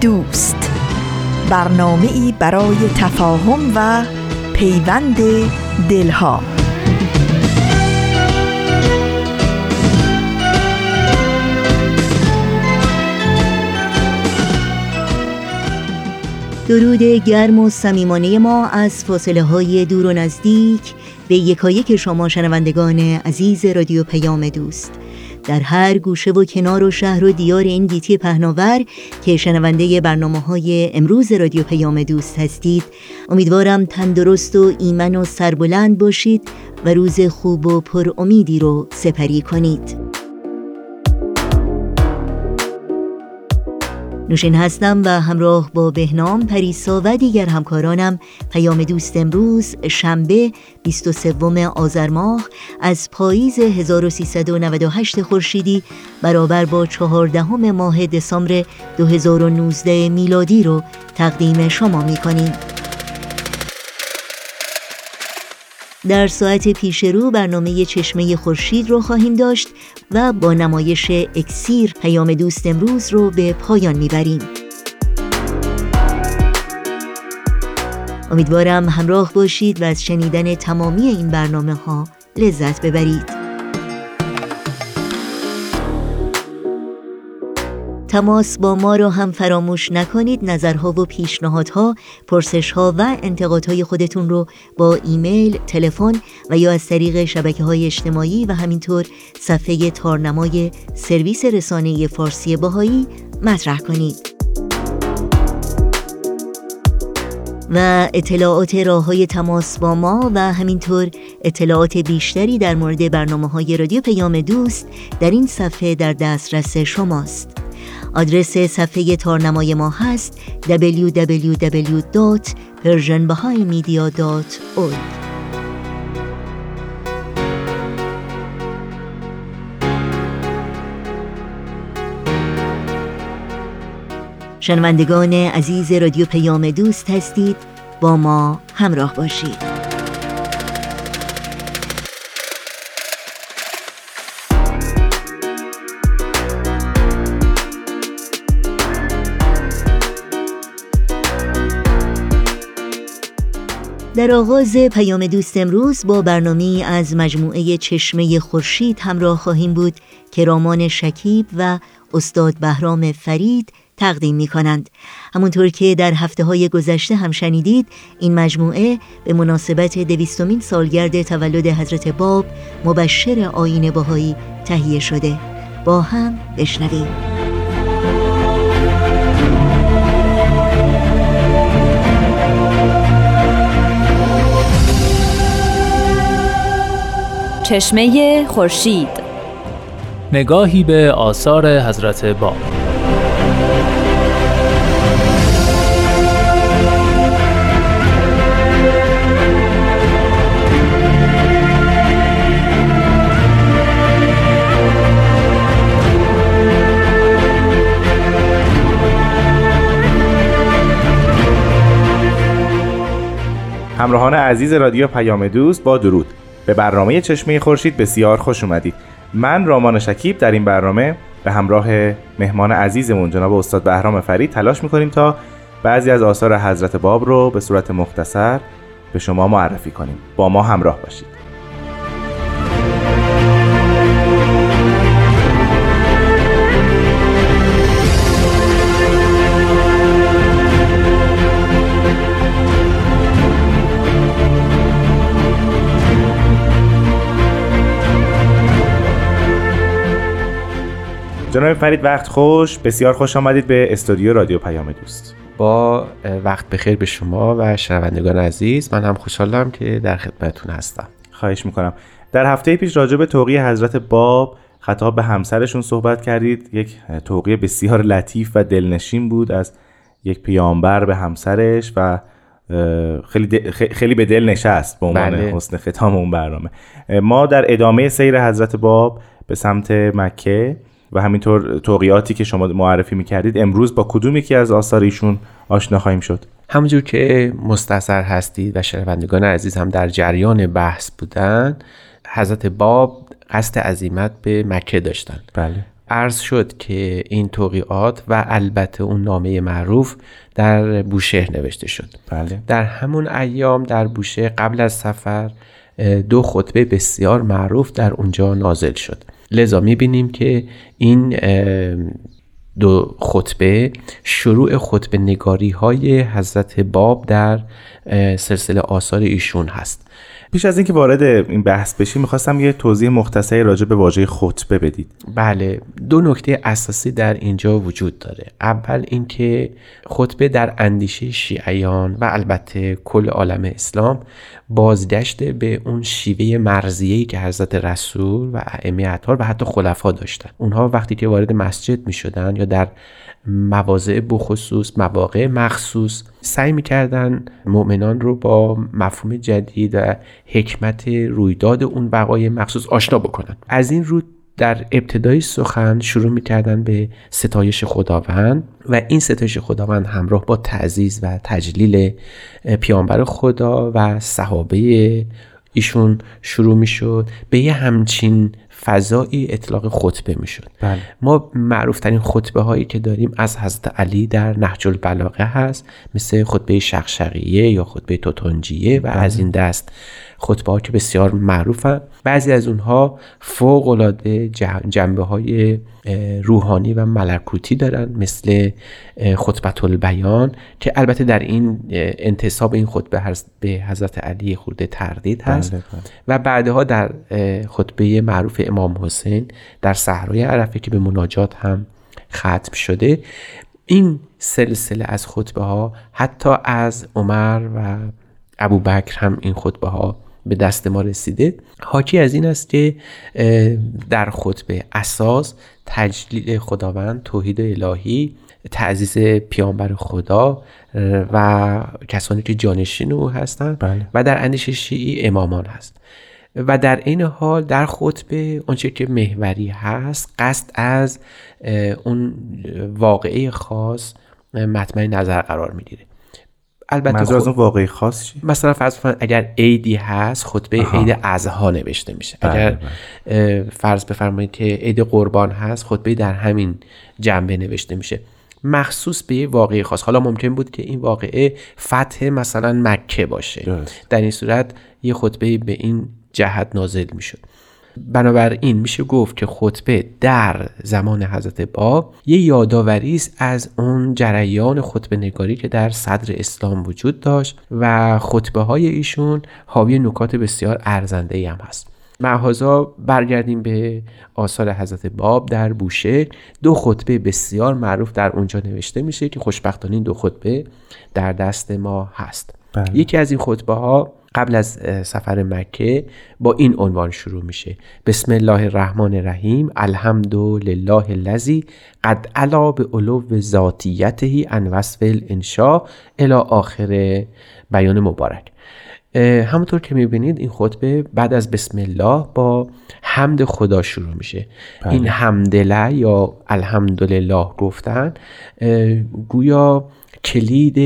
دوست. برنامه ای برای تفاهم و پیوند دلها. درود گرم و صمیمانه ما از فاصله های دور و نزدیک. به یکایک شما شنوندگان عزیز رادیو پیام دوست. در هر گوشه و کنار و شهر و دیار این گیتی پهناور که شنونده برنامه های امروز رادیو پیام دوست هستید. امیدوارم تندرست و ایمن و سربلند باشید و روز خوب و پر امیدی رو سپری کنید. نوشین هستم و همراه با بهنام پریسا و دیگر همکارانم پیام دوست امروز شنبه 23 آذر ماه از پاییز 1398 خورشیدی برابر با 14 ماه دسامبر 2019 میلادی رو تقدیم شما می کنیم. در ساعت پیش رو برنامه چشمه خورشید رو خواهیم داشت و با نمایش اکسیر پیام دوست امروز رو به پایان می‌بریم. امیدوارم همراه باشید و از شنیدن تمامی این برنامه ها لذت ببرید. تماس با ما را هم فراموش نکنید. نظرها و پیشنهادها پرسشها و انتقادهای خودتون رو با ایمیل تلفن و یا از طریق شبکه های اجتماعی و همینطور صفحه تارنمای سرویس رسانه فارسی باهایی مطرح کنید. و اطلاعات راه های تماس با ما و همینطور اطلاعات بیشتری در مورد برنامه های رادیو پیام دوست در این صفحه در دسترس شماست. آدرس صفحه تارنمای ما هست www.persianbahaimedia.org شنوندگان عزیز رادیو پیام دوست هستید با ما همراه باشید. در آغاز پیام دوست امروز با برنامه از مجموعه چشمه خورشید همراه خواهیم بود که رامان شکیب و استاد بهرام فرید تقدیم می کنند همونطور که در هفته های گذشته هم شنیدید این مجموعه به مناسبت دویستمین سالگرد تولد حضرت باب مبشر آین باهایی تهیه شده. با هم بشنویم. چشمه خورشید. نگاهی به آثار حضرت باب همراهان عزیز رادیو پیام دوست با درود. به برنامه چشمه خورشید بسیار خوش اومدید. من رامان شکیب در این برنامه به همراه مهمان عزیزمون جناب استاد بهرام فرید تلاش می‌کنیم تا بعضی از آثار حضرت باب رو به صورت مختصر به شما معرفی کنیم. با ما همراه باشید. جناب فرید وقت خوش. بسیار خوش آمدید به استودیو رادیو پیام دوست. با وقت بخیر به شما و شنوندگان عزیز. من هم خوشحالم که در خدمتتون هستم. خواهش می‌کنم. در هفته پیش راجع به توقیه حضرت باب خطاب به همسرشون صحبت کردید. یک توقیه بسیار لطیف و دلنشین بود از یک پیامبر به همسرش و خیلی, خیلی به دل نشست به عنوان بله. حسن ختام اون برنامه. ما در ادامه سیر حضرت باب به سمت مکه و همینطور توقیاتی که شما معرفی می‌کردید امروز با کدوم یکی از آثار ایشون آشنا خواهیم شد؟ همونجور که مستثر هستید و شنوندگان عزیز هم در جریان بحث بودن حضرت باب قصد عظیمت به مکه داشتن. بله. عرض شد که این توقیات و البته اون نامه معروف در بوشهر نوشته شد. بله. در همون ایام در بوشهر قبل از سفر دو خطبه بسیار معروف در اونجا نازل شد. لذا می‌بینیم که این دو خطبه شروع خطبه نگاری های حضرت باب در سلسله آثار ایشون هست. پیش از اینکه وارد این بحث بشیم می‌خواستم یه توضیح مختصری راجع به واژه خطبه بدید. بله دو نکته اساسی در اینجا وجود داره. اول اینکه خطبه در اندیشه شیعیان و البته کل عالم اسلام بازگشت به اون شیوه مرزیه‌ای که حضرت رسول و ائمه اطهار و حتی خلفا داشتن. اونها وقتی که وارد مسجد می‌شدن یا در مواضع بخصوص مواقع مخصوص سعی می‌کردن مؤمنان رو با مفهوم جدید و حکمت رویداد اون بقای مخصوص آشنا بکنن. از این رو در ابتدای سخن شروع می‌کردن به ستایش خداوند و این ستایش خداوند همراه با تعزیز و تجلیل پیامبر خدا و صحابه ایشون شروع می‌شد. به یه همچین فضایی اطلاق خطبه می‌شد بله. ما معروف ترین خطبه هایی که داریم از حضرت علی در نهج البلاغه هست مثل خطبه شخشقیه یا خطبه توتنجیه و بله. از این دست خطبه ها که بسیار معروفن بعضی از اونها فوق العاده جنبه های روحانی و ملکوتی دارن مثل خطبت البیان که البته در این انتصاب این خطبه به حضرت علی خورده تردید هست بله، بله. و بعدها در خطبه معروف امام حسین در صحرای عرفه که به مناجات هم ختم شده این سلسله از خطبه ها حتی از عمر و ابو بکر هم این خطبه ها به دست ما رسیده. حاکی از این است که در خطبه اساس تجلیل خداوند توحید الهی تعزیز پیامبر خدا و کسانی که جانشین او هستند بله. و در اندیشه شیعی امامان هست. و در این حال در خطبه آنچه که محوری هست قصد از اون واقعه خاص مطمئن نظر قرار می‌گیره. البته خب از اون واقعی خاص چی؟ مثلا فرض اگر عیدی هست خطبه عید اضحا نوشته میشه. بله، اگر بله. فرض بفرمایید که عید قربان هست خطبه در همین جنبه نوشته میشه. مخصوص به یه واقعی خاص. حالا ممکن بود که این واقعه فتح مثلا مکه باشه. در این صورت یه خطبه به این جهت نازل می‌شد. بنابراین میشه گفت که خطبه در زمان حضرت باب یه یادآوری است از اون جریان خطبه نگاری که در صدر اسلام وجود داشت و خطبه های ایشون حاوی نکات بسیار ارزنده ای هم هست. معهازا برگردیم به آثار حضرت باب در بوشه دو خطبه بسیار معروف در اونجا نوشته میشه که خوشبختانه این دو خطبه در دست ما هست. بله. یکی از این خطبه ها قبل از سفر مکه با این عنوان شروع میشه. بسم الله الرحمن الرحیم. الحمد لله الذی قد علا به علو ذاتیته ان وصف الانشاء الی آخر بیان مبارک. همونطور که می‌بینید این خطبه بعد از بسم الله با حمد خدا شروع میشه. بله. این حمدله یا الحمدلله گفتن گویا کلید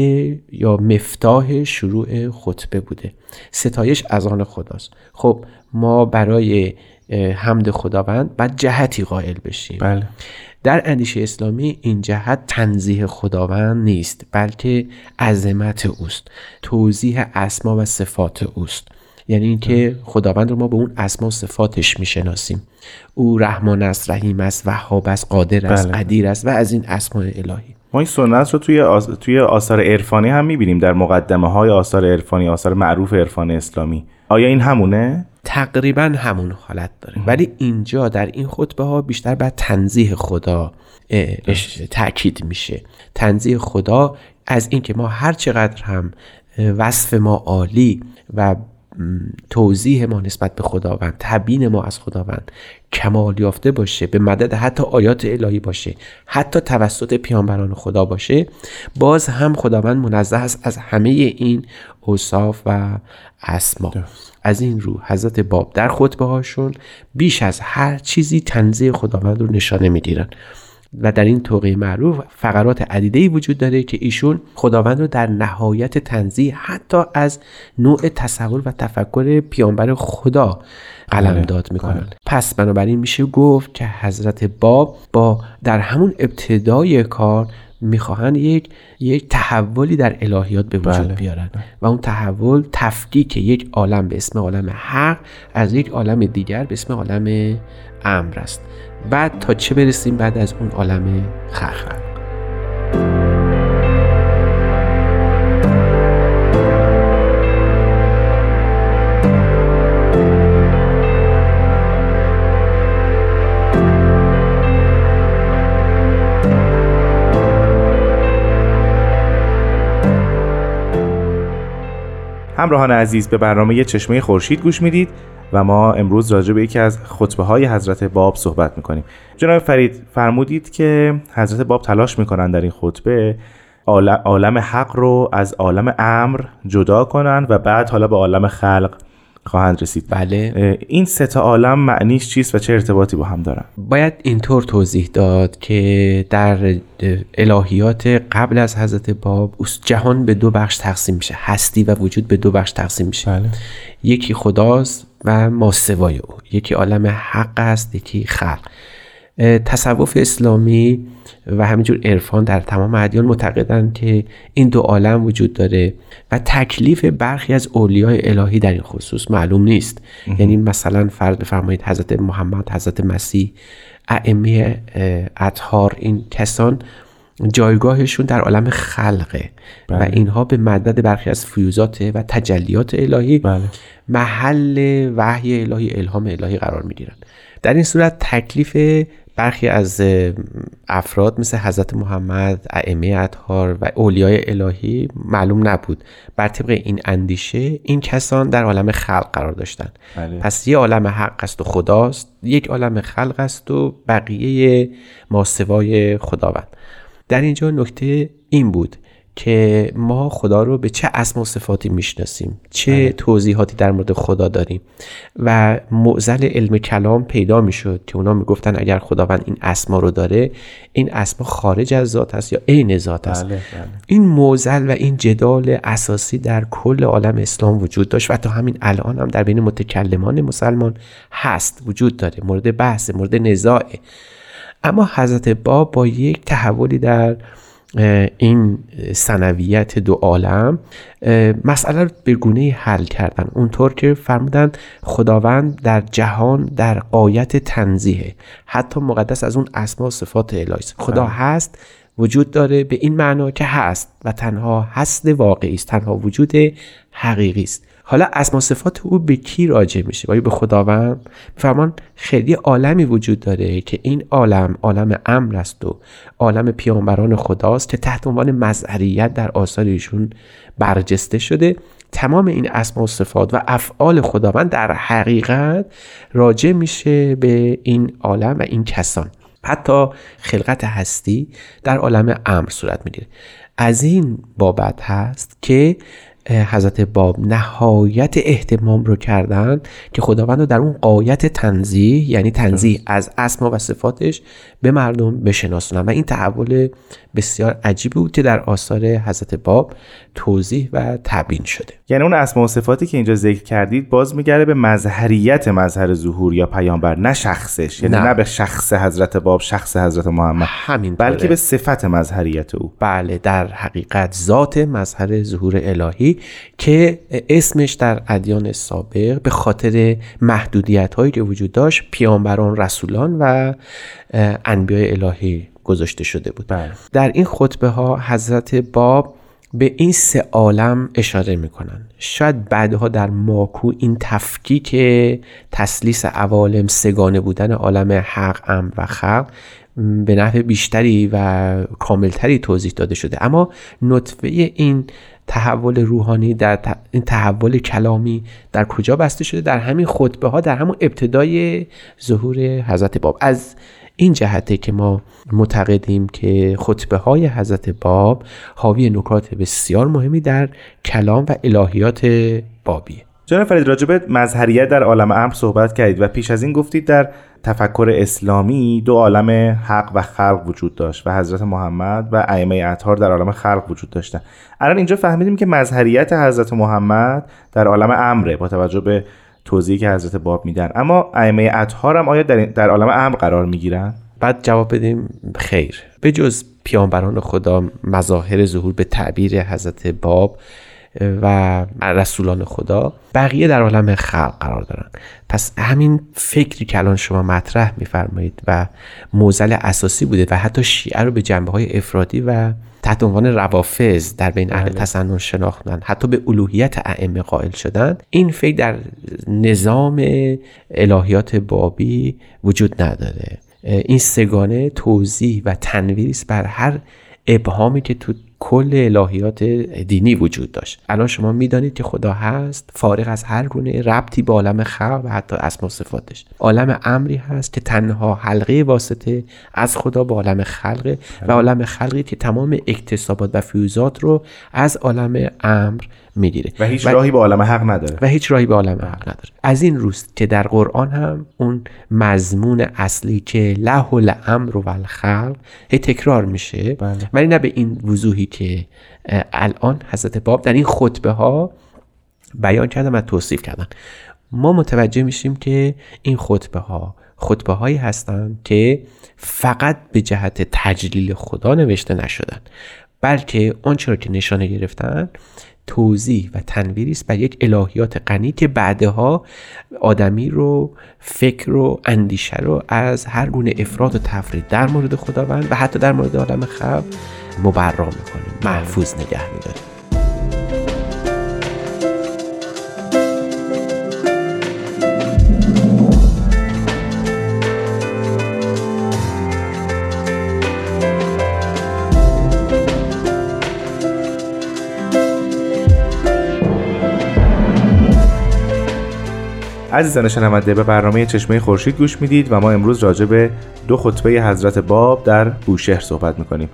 یا مفتاح شروع خطبه بوده. ستایش از آن خداست. خب ما برای حمد خداوند بعد جهتی قائل بشیم. بله. در اندیشه اسلامی این جهت تنزیه خداوند نیست بلکه عظمت اوست توضیح اسما و صفات اوست. یعنی اینکه خداوند رو ما به اون اسما و صفاتش می‌شناسیم. او رحمان است رحیم است وهاب است قادر است بله. قدیر است و از این اسماء الهی. ما این سنت رو توی. توی آثار عرفانی هم می‌بینیم. در مقدمه های آثار عرفانی آثار معروف عرفان اسلامی. آیا این همونه؟ تقریبا همون حالت داره ولی اینجا در این خطبه ها بیشتر بر تنزیه خدا تاکید میشه. تنزیه خدا از اینکه ما هر چقدر هم وصف ما عالی و توضیح ما نسبت به خداوند تبیین ما از خداوند کمال یافته باشه به مدد حتی آیات الهی باشه حتی توسط پیانبران خدا باشه باز هم خداوند منزه است از همه این اوصاف و اسما. از این رو حضرت باب در خطبه هاشون بیش از هر چیزی تنزیه خداوند رو نشانه می‌گیرن. و در این توقیه معروف فقرات عدیده وجود داره که ایشون خداوند رو در نهایت تنزیه حتی از نوع تصور و تفکر پیانبر خدا قلم داد می‌کنن. پس بنابراین میشه گفت که حضرت باب با در همون ابتدای کار می‌خواهند یک یک تحولی در الهیات به وجود بله. بیارن و اون تحول تفکیک یک عالم به اسم عالم حق از یک عالم دیگر به اسم عالم امر است. بعد تا چه برسیم بعد از اون عالم خلق. همراهان عزیز به برنامه چشمه خورشید گوش می‌دید. و ما امروز راجع به یکی از خطبه های حضرت باب صحبت می‌کنیم. جناب فرید فرمودید که حضرت باب تلاش می‌کنن در این خطبه عالم حق رو از عالم امر جدا کنن و بعد حالا به عالم خلق خواهند رسید. بله. این سه عالم معنیش چیست و چه ارتباطی با هم دارن؟ باید اینطور توضیح داد که در الهیات قبل از حضرت باب جهان به دو بخش تقسیم میشه هستی و وجود به دو بخش تقسیم میشه. بله. یکی خداست و ما سوای او. یکی عالم حق است یکی خلق. تصوف اسلامی و همینجور عرفان در تمام ادیان معتقدند که این دو عالم وجود داره و تکلیف برخی از اولیای الهی در این خصوص معلوم نیست. یعنی مثلا فرض بفرمایید حضرت محمد حضرت مسیح ائمه اطهار این کسان جایگاهشون در عالم خلقه و بله. اینها به مدد برخی از فیوزات و تجلیات الهی بله. محل وحی الهی الهام الهی قرار می‌گیرن در این صورت تکلیف برخی از افراد مثل حضرت محمد، ائمه اطهار و اولیای الهی معلوم نبود بر طبق این اندیشه این کسان در عالم خلق قرار داشتند بله. پس یه عالم حق است و خداست یک عالم خلق است و بقیه ماسوای خداوند در اینجا نکته این بود که ما خدا رو به چه اسم و صفاتی می‌شناسیم چه بله. توضیحاتی در مورد خدا داریم و معزل علم کلام پیدا می‌شد که اونا می‌گفتن اگر خداوند این اسما رو داره این اسما خارج از ذات است یا عین ذات است بله، بله. این معزل و این جدال اساسی در کل عالم اسلام وجود داشت و تا همین الان هم در بین متکلمان مسلمان هست وجود داره مورد بحث مورد نزاعه اما حضرت باب با یک تحولی در این سنویت دو عالم مسئله رو به گونه حل کردن. اونطور که فرمودن خداوند در جهان در قایت تنزیه حتی مقدس از اون اسما و صفات الهی. خدا بله. هست وجود داره به این معنا که هست و تنها هست واقعی است تنها وجود حقیقی است. حالا اسما صفات او به کی راجع میشه؟ آیا به خداوند؟ فرمان خیلی عالمی وجود داره که این عالم عالم امر است و عالم پیامبران خداست که تحت عنوان مظهریت در آثار ایشون برجسته شده. تمام این اسما و صفات و افعال خداوند در حقیقت راجع میشه به این عالم و این کسان. حتی خلقت هستی در عالم امر صورت می‌گیره. از این بابت هست که حضرت باب نهایت احتمام رو کردن که خداوند رو در اون قایت تنزیه یعنی تنزیه از اسما و صفاتش به مردم بشناسونن. و این تحول بسیار عجیبی بود که در آثار حضرت باب توضیح و تبیین شده. یعنی اون اسما و صفاتی که اینجا ذکر کردید باز میگره به مظهریت مظهر ظهور یا پیامبر نه شخصش. یعنی نه, نه به شخص حضرت باب شخص حضرت محمد. همین بلکه به صفت مظهریت او. بله در حقیقت ذات مظهر ظهور الهی که اسمش در ادیان سابق به خاطر محدودیت هایی که وجود داشت پیامبران رسولان و انبیاء الهی گذاشته شده بود. بله. در این خطبه ها حضرت باب به این سه عالم اشاره می‌کنن شاید بعدها در ماکو این تفکیک تسلیس عوالم سگانه بودن عالم حق ام و خلق به نحو بیشتری و کاملتری توضیح داده شده. اما نطفه این تحول روحانی در این تحول کلامی در کجا بسته شده؟ در همین خطبه ها در همون ابتدای ظهور حضرت باب. از این جهته که ما معتقدیم که خطبه های حضرت باب حاوی نکات بسیار مهمی در کلام و الهیات بابیه. جناب فرید راجب مظهریت در عالم امر صحبت کردید و پیش از این گفتید در تفکر اسلامی دو عالم حق و خلق وجود داشت و حضرت محمد و ائمه اطهار در عالم خلق وجود داشتن. الان اینجا فهمیدیم که مظهریت حضرت محمد در عالم امره با توجه به توضیحی که حضرت باب میدن. اما ائمه اطهار هم آیا در, در عالم امر قرار می‌گیرن؟ بعد جواب بدیم خیر. به جز پیامبران خدا مظاهر ظهور به تعبیر حضرت باب و رسولان خدا بقیه در عالم خلق قرار دارن پس همین فکری که الان شما مطرح میفرمایید و موزل اساسی بوده و حتی شیعه رو به جنبه های افرادی و تحت عنوان روافظ در بین اهل بله. تسنن شناختن حتی به الوهیت ائمه قائل شدن این فکر در نظام الهیات بابی وجود نداره این سگانه توضیح و تنویری است بر هر ابهامی که تو کل الهیات دینی وجود داشت. الان شما می‌دانید که خدا هست فارغ از هر گونه ربطی به عالم خلق و حتی اسم و صفاتش عالم امری هست که تنها حلقه واسطه از خدا به عالم خلقه و عالم خلقی که تمام اکتسابات و فیوزات رو از عالم امر می‌گیره. و هیچ راهی به عالم حق نداره. و هیچ راهی به عالم حق نداره. از این روست که در قرآن هم اون مضمون اصلی که له الامر و الخلق هی تکرار میشه. بله. ولی نه به این وضوحی که الان حضرت باب در این خطبه ها بیان کردن و توصیف کردن. ما متوجه میشیم که این خطبه ها خطبه هایی هستند که فقط به جهت تجلیل خدا نوشته نشدن بلکه آنچه را که نشانه گرفتن توضیح و تنویری است بر یک الهیات غنی که بعدها آدمی رو فکر و اندیشه رو از هر گونه افراد و تفرید در مورد خداوند و حتی در مورد عالم خلق مبرا می‌کنیم محفوظ نگه میداریم عزیزان شنونده به برنامه چشمه خورشید گوش می‌دید و ما امروز راجع به دو خطبه حضرت باب در بوشهر صحبت می‌کنیم.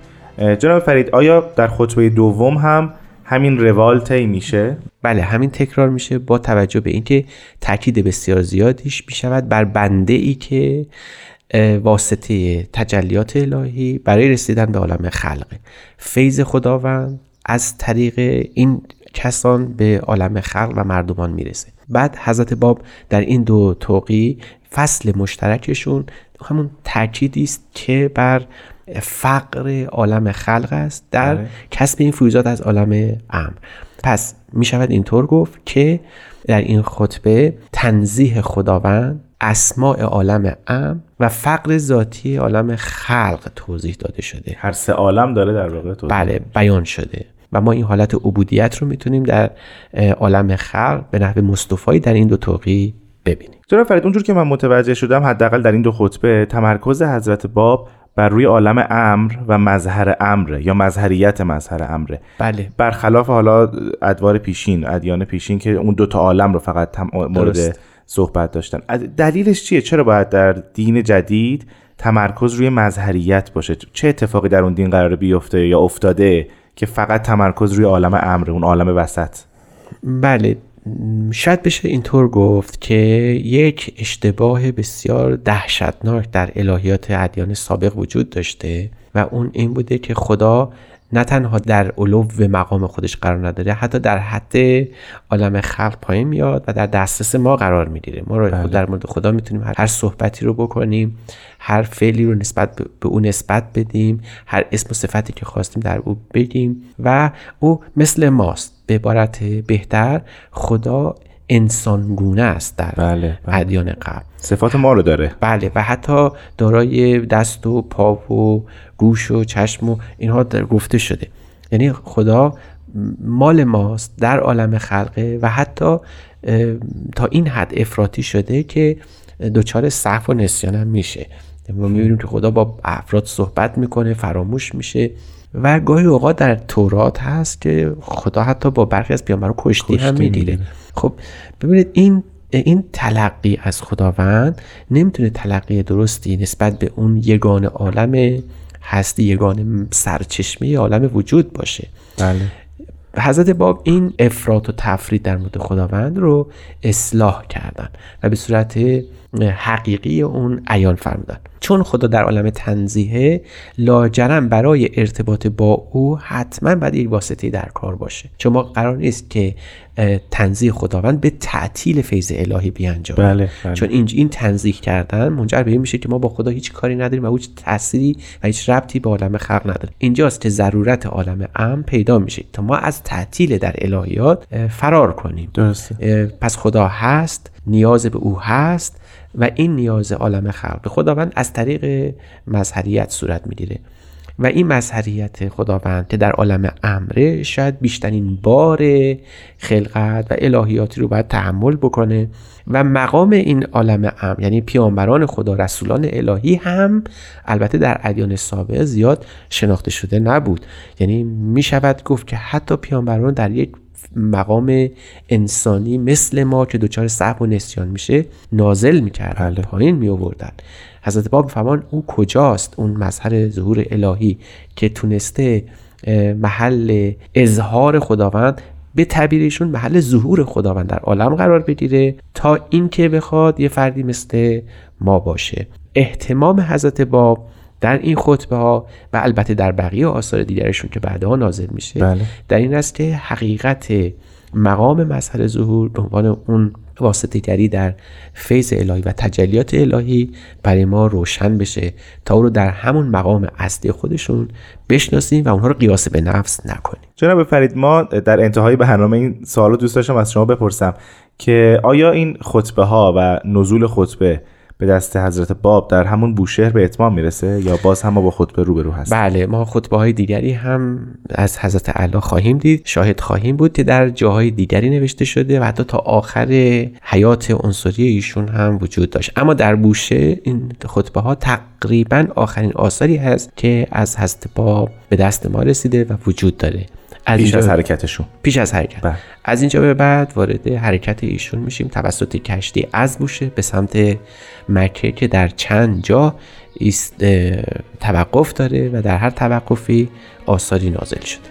جناب فرید آیا در خطبه دوم هم همین روال طی میشه؟ بله همین تکرار میشه با توجه به اینکه تاکید بسیار زیادیش می‌شود بر بنده ای که واسطه تجلیات الهی برای رسیدن به عالم خلقه فیض خداوند از طریق این کسان به عالم خلق و مردمان می‌رسه. بعد حضرت باب در این دو توقی فصل مشترکشون همون تاکیدی است که بر فقر عالم خلق است در بله. کسب این فیوزات از عالم امر. پس می شود اینطور گفت که در این خطبه تنزیه خداوند اسماع عالم ام و فقر ذاتی عالم خلق توضیح داده شده. هر سه عالم داره در واقع توضیح بله بیان شده. و ما این حالت عبودیت رو می‌تونیم در عالم خلق به نحو مصطفایی در این دو توقی ببینیم. جناب فرید اونجور که من متوجه شدم حداقل در این دو خطبه تمرکز حضرت باب بر روی عالم امر و مظهر امر یا مظهریت مظهر امره بله. برخلاف حالا ادوار پیشین ادیان پیشین که اون دو تا عالم رو فقط مورد صحبت داشتن. دلیلش چیه؟ چرا باید در دین جدید تمرکز روی مظهریت باشه؟ چه اتفاقی در اون دین قرار بیفته یا افتاده؟ که فقط تمرکز روی عالم امر اون عالم وسط. بله شاید بشه اینطور گفت که یک اشتباه بسیار دهشتناک در الهیات ادیان سابق وجود داشته و اون این بوده که خدا نه تنها در علو مقام خودش قرار نداره حتی در حد عالم خلق پایین میاد و در دسترس ما قرار می‌گیره ما رو بله. در مورد خدا می‌تونیم هر صحبتی رو بکنیم هر فعلی رو نسبت به او نسبت بدیم هر اسم و صفتی که خواستیم در او بگیم و او مثل ماست به عبارت بهتر خدا انسانگونه است در بله, بله. ادیان قبل. صفات ما رو داره. بله و حتی دارای دست و پا و گوش و چشم و اینها در گفته شده. یعنی خدا مال ماست در عالم خلقه و حتی تا این حد افراطی شده که دچار صحف و نسیان هم میشه. ما می‌بینیم که خدا با افراد صحبت می‌کنه فراموش میشه و گاهی اوقات در تورات هست که خدا حتی با برخی از پیامبران کشتی, هم می‌گیره. خب ببینید این این تلقی از خداوند نمی‌تونه تلقی درستی نسبت به اون یگان عالم هستی یگان سرچشمه عالم وجود باشه. بله. حضرت باب این افراط و تفرید در مورد خداوند رو اصلاح کردن و به صورت حقیقی اون عیان فرمودن. چون خدا در عالم تنزیه لاجرم برای ارتباط با او حتما باید یک واسطه در کار باشه. چون ما قرار نیست که تنزیه خداوند به تعطیل فیض الهی بیانجامه. بله،, بله, چون این این تنزیه کردن منجر به این میشه که ما با خدا هیچ کاری نداریم و هیچ تأثیری و هیچ ربطی به عالم خلق نداره. اینجاست که ضرورت عالم ام پیدا میشه تا ما از تعطیل در الهیات فرار کنیم. درسته. پس خدا هست نیاز به او هست و این نیاز عالم خلق خداوند از طریق مظهریت صورت می‌گیره. و این مظهریت خداوند که در عالم امره شاید بیشترین بار خلقت و الهیاتی رو باید تحمل بکنه و مقام این عالم امر یعنی پیامبران خدا رسولان الهی هم البته در ادیان سابقه زیاد شناخته شده نبود. یعنی می شود گفت که حتی پیامبران در یک مقام انسانی مثل ما که دچار صحب و نسیان میشه نازل می‌کردن بله. پایین می آوردن حضرت باب فرمان او کجاست؟ اون مظهر ظهور الهی که تونسته محل اظهار خداوند به تعبیرشون محل ظهور خداوند در عالم قرار بگیره تا اینکه بخواد یه فردی مثل ما باشه. احتمام حضرت باب در این خطبه ها و البته در بقیه آثار دیگرشون که بعدها نازل میشه بله. در این است که حقیقت مقام مظهر ظهور به عنوان اون واسطه گری در فیض الهی و تجلیات الهی برای ما روشن بشه تا او رو در همون مقام اصلی خودشون بشناسیم و اونها رو قیاس به نفس نکنیم جناب فرید ما در انتهای برنامه این سوالو دوست داشتم از شما بپرسم که آیا این خطبه ها و نزول خطبه به دست حضرت باب در همون بوشهر به اتمام می‌رسه یا باز هم ما با خطبه روبرو هست بله ما خطبه های دیگری هم از حضرت علا خواهیم دید شاهد خواهیم بود که در جاهای دیگری نوشته شده و حتی تا آخر حیات عنصری ایشون هم وجود داشت. اما در بوشه این خطبه ها تقریبا آخرین آثاری هست که از حضرت باب به دست ما رسیده و وجود داره. از پیش از حرکتشون. پیش از حرکت. بله. از اینجا به بعد وارد حرکت ایشون میشیم. توسط کشتی از بوشه به سمت مکه که در چند جا توقف داره و در هر توقفی آثاری نازل شده.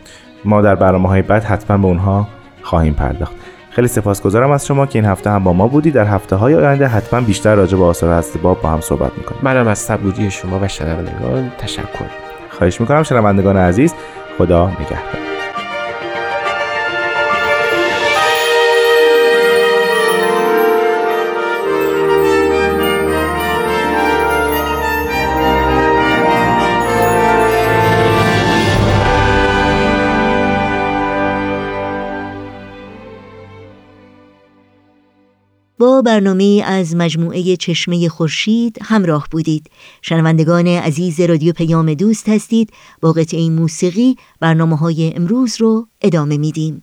ما در برنامه های بعد حتما به اونها خواهیم پرداخت. خیلی سپاسگزارم از شما که این هفته هم با ما بودی. در هفته های آینده حتما بیشتر راجع به آثار هست باب با هم صحبت می‌کنیم. منم از صبوری شما و شنوندگان تشکر. خواهش می‌کنم شنوندگان عزیز خدا نگهدار. برنامه از مجموعه چشمه خورشید همراه بودید. شنوندگان عزیز رادیو پیام دوست هستید. با قطعه موسیقی برنامه های امروز رو ادامه میدیم.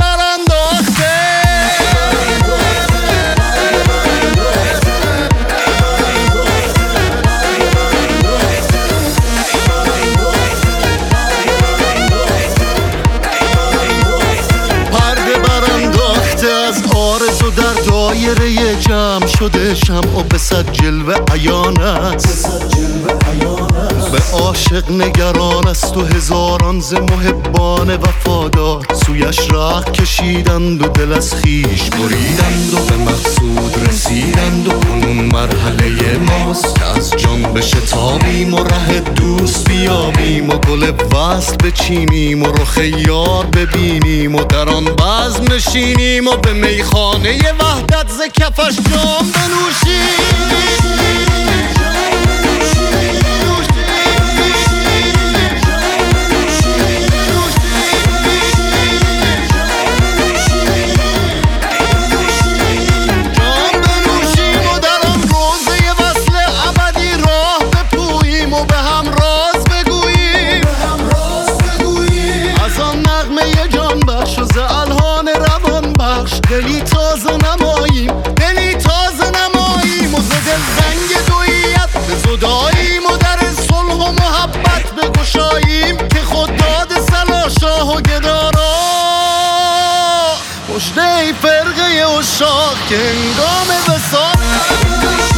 شده شم و به صد جلوه عیان است. به عاشق نگران است و هزاران ز محبان وفادار. سویش رخ کشیدند و دل از خیش بریدند و به مقصود رسیدند و کنون مرحله ماست که از جان بشتابیم و ره دوست بیابیم و گل وصل بچینیم و رخ یار ببینیم و در آن بزم نشینیم و به میخانه وحدت ز کفش جام بنوشیم. نغمه جان بخش و ز الهان روان بخش. دلی تازه نماییم دلی تازه نماییم و ز دل زنگ دویت به زداییم و در صلح و محبت بگشاییم که خود داد سلا شاه و گدارا. ای فرقه اشاق که انگام وسال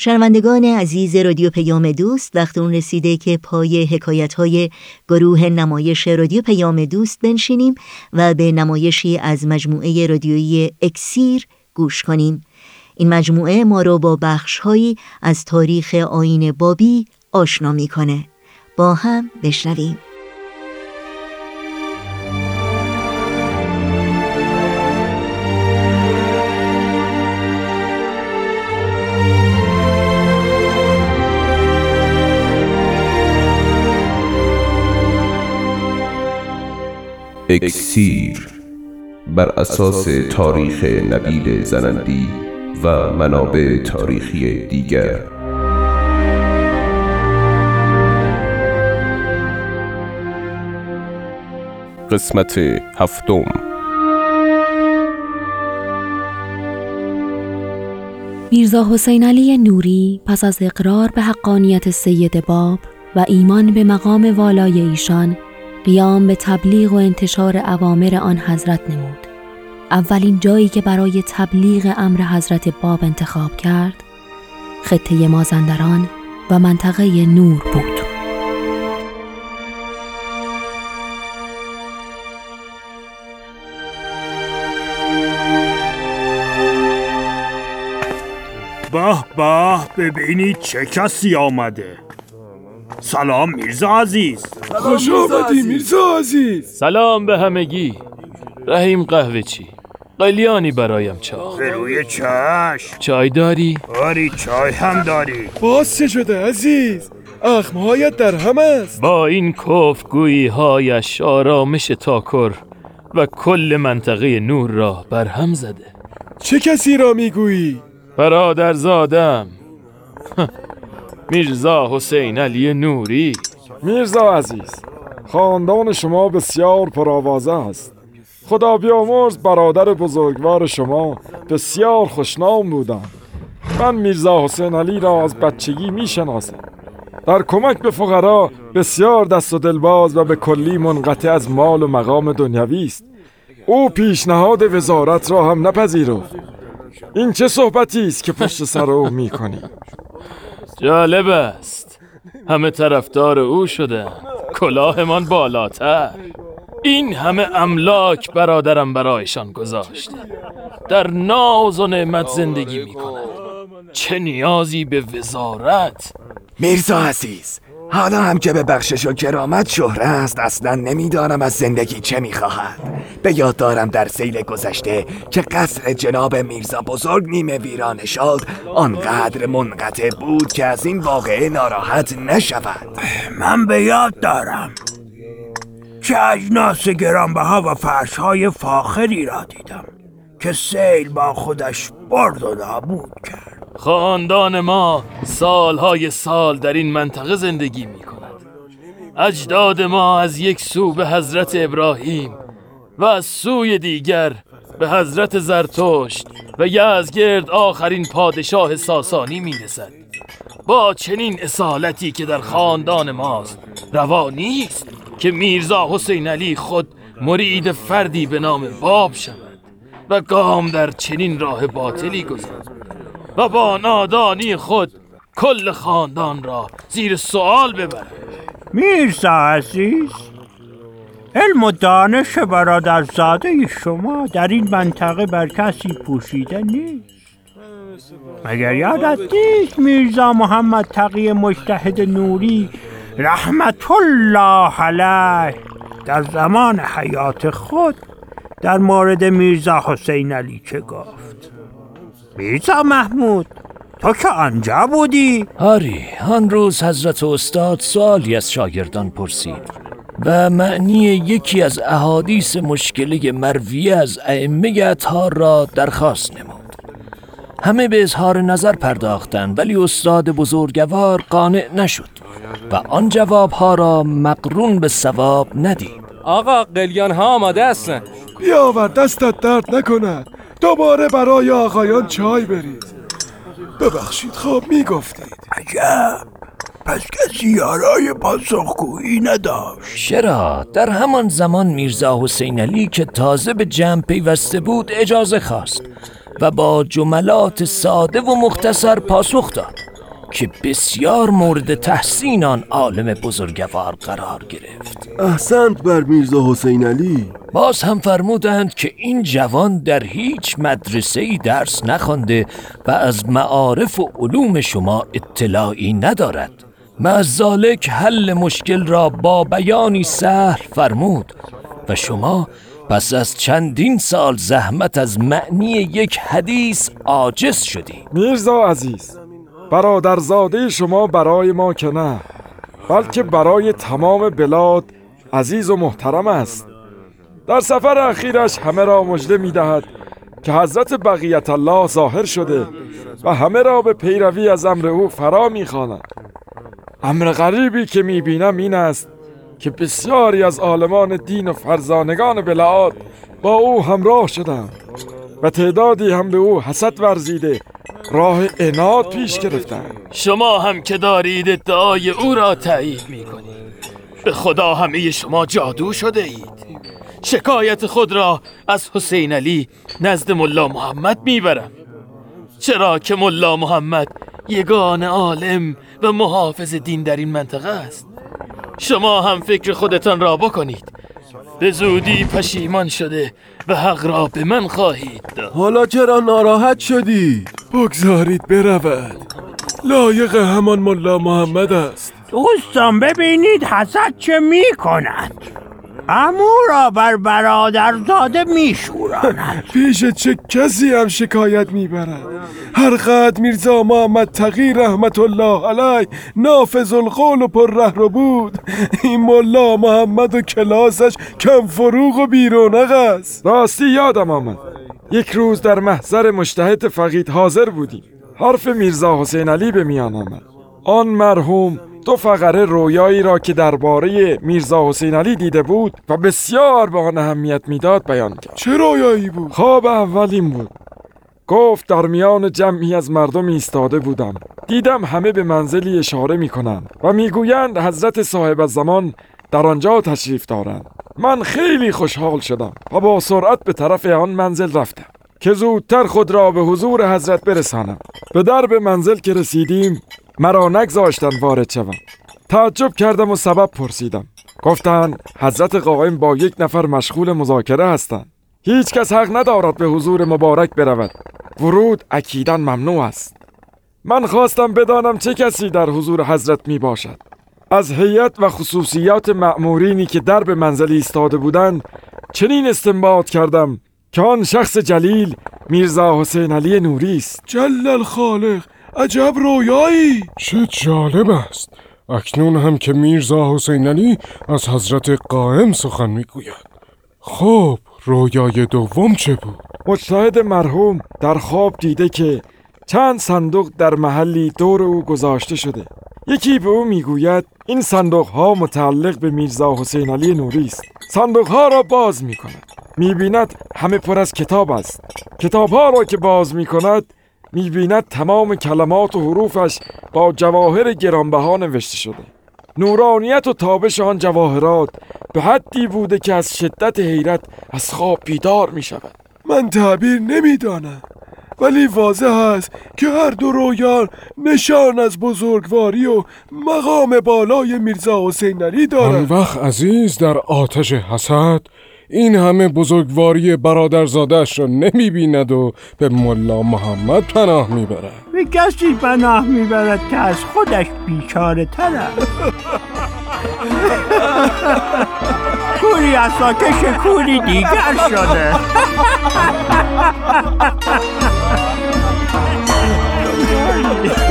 شنوندگان عزیز رادیو پیام دوست وقت اون رسیده که پای حکایت های گروه نمایش رادیو پیام دوست بنشینیم و به نمایشی از مجموعه رادیویی اکسیر گوش کنیم. این مجموعه ما رو با بخشهایی از تاریخ آین بابی آشنا می‌کنه. با هم بشنویم. اکسیر بر اساس تاریخ نبیل زنندی و منابع تاریخی دیگر. قسمت هفتم. میرزا حسین علی نوری پس از اقرار به حقانیت سید باب و ایمان به مقام والای ایشان قیام به تبلیغ و انتشار اوامر آن حضرت نمود. اولین جایی که برای تبلیغ امر حضرت باب انتخاب کرد خطه مازندران و منطقه نور بود. به به ببینید چه کسی آمده. سلام میرزا عزیز. خوش آمدی میرزا عزیز. سلام به همگی. رحیم قهوه چی؟ قلیانی برایم چاق به روی چشم چای داری؟ آری چای هم داری. باز چه شده عزیز؟ اخمهایت در هم است. با این کفگویی هایش آرامش تاکر و کل منطقه نور را برهم زده. چه کسی را می‌گویی؟ برادر زادم میرزا حسین علی نوری. میرزا عزیز خاندان شما بسیار پرآوازه است. خدا بیامرز برادر بزرگوار شما بسیار خوشنام بودم. من میرزا حسین علی را از بچگی می‌شناسم. در کمک به فقرا بسیار دست و دلباز و به کلی منقطع از مال و مقام دنیوی است. او پیشنهاد وزارت را هم نپذیرفت. این چه صحبتی است که پشت سر او می‌کنی؟ جالب است. همه طرفدار او شده. کلاهمان بالاتر. این همه املاک برادرم برایشان گذاشته در ناز و نعمت زندگی می‌کنه چه نیازی به وزارت؟ میرزا عزیز حالا هم که به بخشش و کرامت شهره است اصلا نمی‌دانم از زندگی چه می‌خواهد. به یاد دارم در سیل گذشته که قصر جناب میرزا بزرگ نیمه ویران شد آنقدر منقطع بود که از این واقعه ناراحت نشود. من به یاد دارم که اجناس گرانبها و فرشهای فاخری را دیدم که سیل با خودش برد و نابود کرد. خاندان ما سالهای سال در این منطقه زندگی می کند اجداد ما از یک سو به حضرت ابراهیم و از سوی دیگر به حضرت زرتشت و یزگرد آخرین پادشاه ساسانی می رسد با چنین اصالتی که در خاندان ماست روا نیست که میرزا حسین علی خود مرید فردی به نام باب شود و گام در چنین راه باطلی گذارد. و با نادانی خود کل خاندان را زیر سوال ببرد میرزا عزیز علم و دانش برادرزاده شما در این منطقه بر کسی پوشیده نیست. مگر یادت نیست میرزا محمد تقی مجتهد نوری رحمت الله علیه در زمان حیات خود در مورد میرزا حسین علی چه گفت؟ میرزا محمود تو که آنجا بودی؟ آری آن روز حضرت استاد سوالی از شاگردان پرسید و معنی یکی از احادیث مشکلی مرویه از ائمه اطهار را درخواست نمود. همه به اظهار نظر پرداختند ولی استاد بزرگوار قانع نشد و آن جوابها را مقرون به ثواب ندید. آقا قلیان ها آماده هستن. بیاور دستت درد نکند. دوباره برای آقایان چای برید. ببخشید خواب می‌گفتید. عجب. پس کسی یارای پاسخگویی نداشت. چرا؟ در همان زمان میرزا حسین علی که تازه به جمع پیوسته بود اجازه خواست و با جملات ساده و مختصر پاسخ داد. که بسیار مورد تحسین آن عالم بزرگوار قرار گرفت. احسنت بر میرزا حسین علی. باز هم فرمودند که این جوان در هیچ مدرسه ای درس نخوانده و از معارف و علوم شما اطلاعی ندارد. مزالک حل مشکل را با بیانی سهل فرمود و شما پس از چندین سال زحمت از معنی یک حدیث عاجز شدی. میرزا عزیز برادرزاده شما برای ما که نه بلکه برای تمام بلاد عزیز و محترم است در سفر اخیرش همه را مژده می دهد که حضرت بقیت الله ظاهر شده و همه را به پیروی از امر او فرا می خواند. امر غریبی که می بینم این است که بسیاری از عالمان دین و فرزانگان بلاد با او همراه شدند و تعدادی هم به او حسد ورزیده راه اناد پیش گرفتند شما هم که دارید ادعای او را تایید می کنید به خدا همه شما جادو شده اید. شکایت خود را از حسین علی نزد ملا محمد می‌برم. چرا که ملا محمد یگان عالم و محافظ دین در این منطقه است. شما هم فکر خودتان را بکنید. به زودی پشیمان شده و حق را به من خواهید داد. حالا چرا ناراحت شدی؟ بگذارید برود. لایق همان ملا محمد است. دوستان ببینید حسد چه می کند امو را بر برادرزاده می شوراند پیش چه کسی هم شکایت می‌برد؟ هر قد میرزا محمد تقی رحمت الله علی نافذ القول و پر ره بود این ملا محمد و کلاسش کم فروغ و بیرونق است. راستی یادم آمد. یک روز در محضر مشتهد فقید حاضر بودیم. حرف میرزا حسین علی به میان آمد. آن مرحوم دو فقره رویایی را که درباره میرزا حسین علی دیده بود و بسیار به آن اهمیت می‌داد بیان کرد. چه رویایی بود؟ خواب اولین بود. گفت در میان جمعی از مردم ایستاده بودم. دیدم همه به منزلی اشاره می کنند و می‌گویند حضرت صاحب زمان در آنجا تشریف دارند. من خیلی خوشحال شدم و با سرعت به طرف آن منزل رفتم که زودتر خود را به حضور حضرت برسانم. به درب منزل که رسیدیم مرا نگذاشتن وارد شوم. تعجب کردم و سبب پرسیدم. گفتند حضرت قائم با یک نفر مشغول مذاکره هستند. هیچ کس حق ندارد به حضور مبارک برود. ورود اکیدا ممنوع است. من خواستم بدانم چه کسی در حضور حضرت می باشد. از هیئت و خصوصیات مأمورینی که در به منزلی ایستاده بودند چنین استنباط کردم که آن شخص جلیل میرزا حسین علی نوری است. جل الخالق عجب رویایی. چه جالب است. اکنون هم که میرزا حسین علی از حضرت قائم سخن می‌گوید. خب رویای دوم چه بود؟ مجتهد مرحوم در خواب دیده که چند صندوق در محلی دور او گذاشته شده. یکی به او می‌گوید این صندوق ها متعلق به میرزا حسین علی نوری است. صندوق ها را باز می کند می بیند همه پر از کتاب است. کتاب ها را که باز می کند می بیند تمام کلمات و حروفش با جواهر گرانبها نوشته شده. نورانیت و تابش آن جواهرات به حدی بوده که از شدت حیرت از خواب بیدار می شود من تعبیر نمی‌دانم ولی واضح است که هر دو رویان نشان از بزرگواری و مقام بالای میرزا حسین علی آن دارند وقت عزیز در آتش حسد این همه بزرگواری برادرزادش را نمی بیند و به ملا محمد پناه می برد به کسی پناه می‌برد که از خودش بیچاره تر است. کوری اساکش کوری دیگر شده.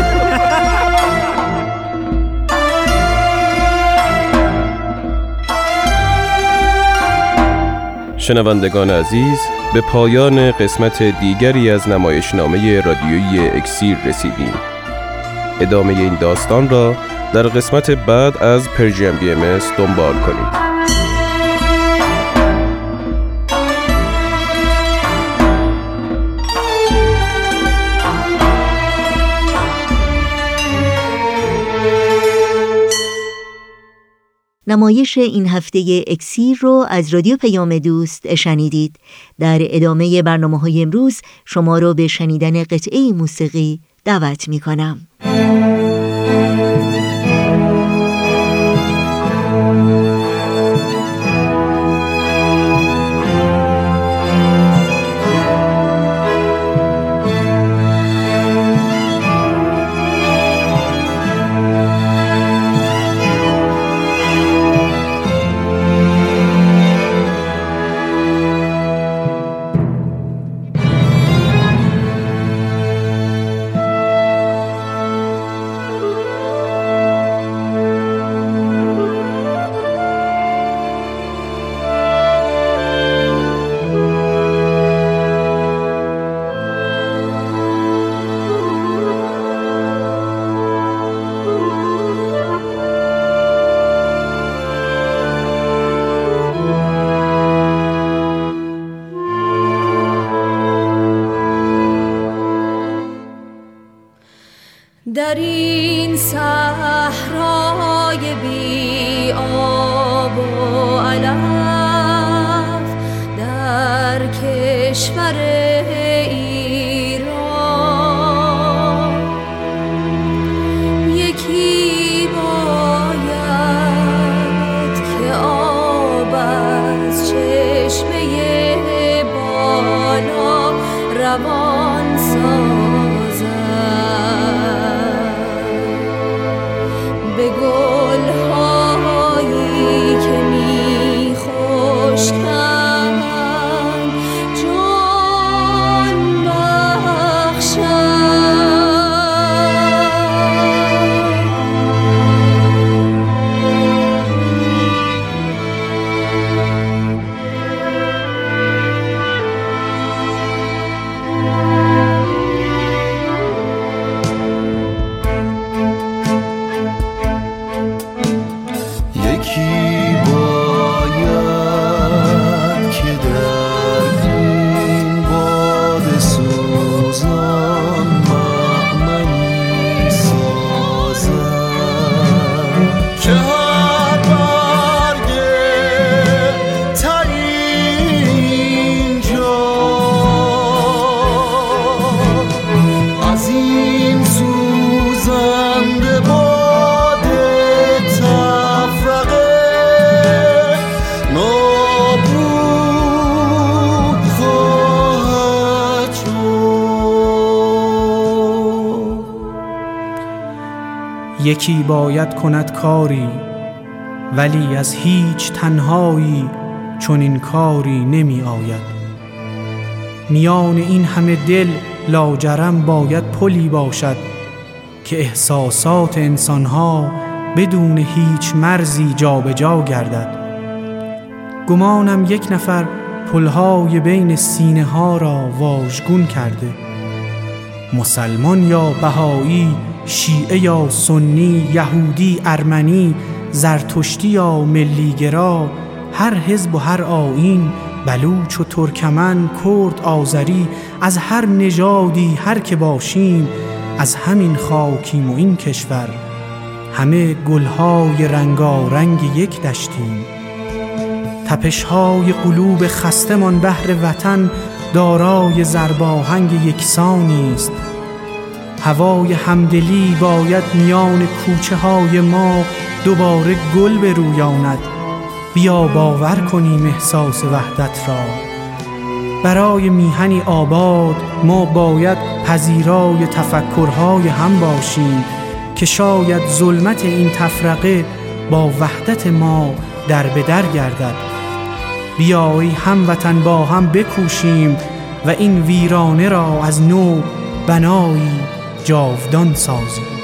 شنوندگان عزیز به پایان قسمت دیگری از نمایشنامه رادیویی اکسیر رسیدیم. ادامه این داستان را در قسمت بعد از پرژیم بی دنبال کنید. نمایش این هفته اکسیر رو از رادیو پیام دوست شنیدید. در ادامه برنامه های امروز شما رو به شنیدن قطعه موسیقی دعوت می کنم یکی باید کند کاری ولی از هیچ تنهایی چون این کاری نمی آید. میان این همه دل لاجرم باید پلی باشد که احساسات انسانها بدون هیچ مرزی جابجا گردد. گمانم یک نفر پلهای بین سینه ها را واژگون کرده. مسلمان یا بهایی شیعه یا سنی یهودی ارمنی زرتشتی یا ملیگرا هر حزب و هر آیین بلوچ و ترکمن کرد آذری از هر نژادی هر که باشیم از همین خاکیم و این کشور همه گلهای رنگارنگ یک دشتیم. تپشهای قلوب خستمان بهر وطن دارای زرباهنگ یکسانی است هوای همدلی باید میان کوچه های ما دوباره گل برویاند. بیا باور کنیم احساس وحدت را. برای میهنی آباد ما باید پذیرای تفکرهای هم باشیم که شاید ظلمت این تفرقه با وحدت ما در به در گردد بیایی هموطن با هم بکوشیم و این ویرانه را از نو بنایی جاودان سازیم.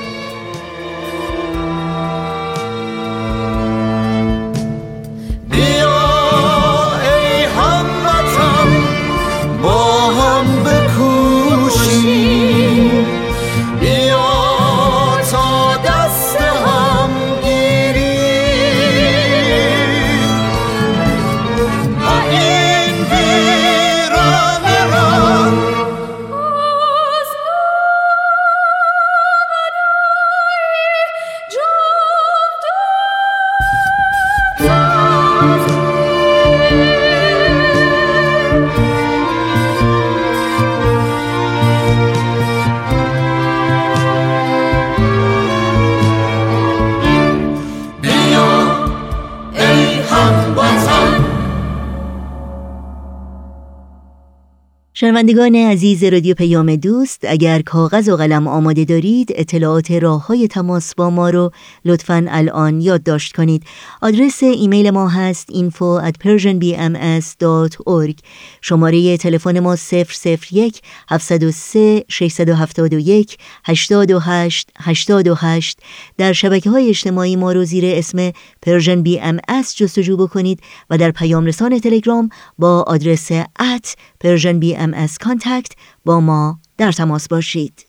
شنوندگان عزیز رادیو پیام دوست اگر کاغذ و قلم آماده دارید اطلاعات راه های تماس با ما رو لطفا الان یادداشت کنید. آدرس ایمیل ما هست info at persianbms.org شماره تلفن ما 001 703 671 828 828 در شبکه های اجتماعی ما رو زیر اسم Persian BMS جستجو بکنید و در پیام رسان تلگرام با آدرس at Persian BMS contact با ما در تماس باشید.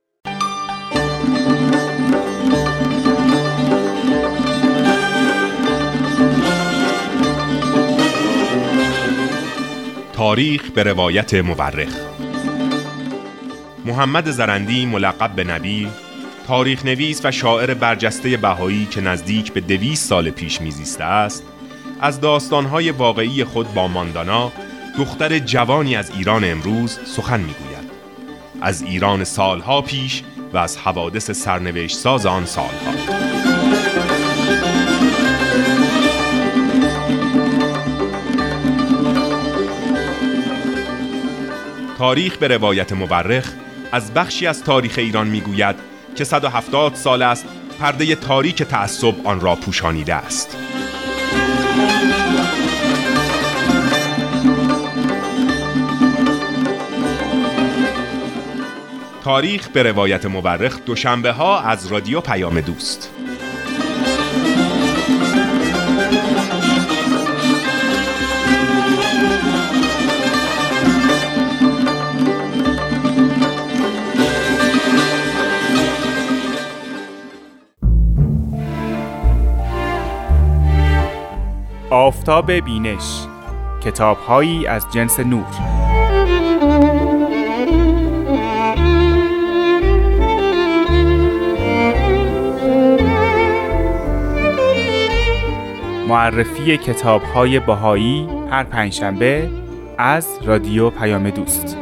تاریخ به روایت مورخ. محمد زرندی ملقب به نبی تاریخ نویس و شاعر برجسته بهایی که نزدیک به دویست سال پیش میزیسته است از داستانهای واقعی خود با ماندانا دختر جوانی از ایران امروز سخن می‌گوید. از ایران سالها پیش و از حوادث سرنوشت ساز آن سالها. تاریخ به روایت مورخ از بخشی از تاریخ ایران می‌گوید که 170 سال است پرده تاریک تعصب آن را پوشانیده است. تاریخ به روایت مورخ دوشنبه ها از رادیو پیام دوست. آفتاب بینش کتابهایی از جنس نور. معرفی کتابهای بهایی هر پنجشنبه از رادیو پیام دوست.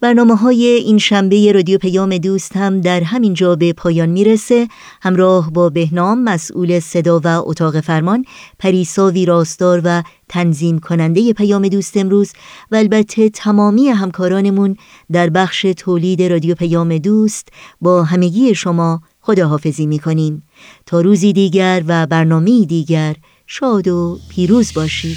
برنامه های این شنبه رادیو پیام دوست هم در همین جا به پایان می‌رسه. همراه با بهنام مسئول صدا و اتاق فرمان پریسا ویراستار و تنظیم کننده پیام دوست امروز و البته تمامی همکارانمون در بخش تولید رادیو پیام دوست با همگی شما خداحافظی می‌کنیم. تا روزی دیگر و برنامه دیگر شاد و پیروز باشید.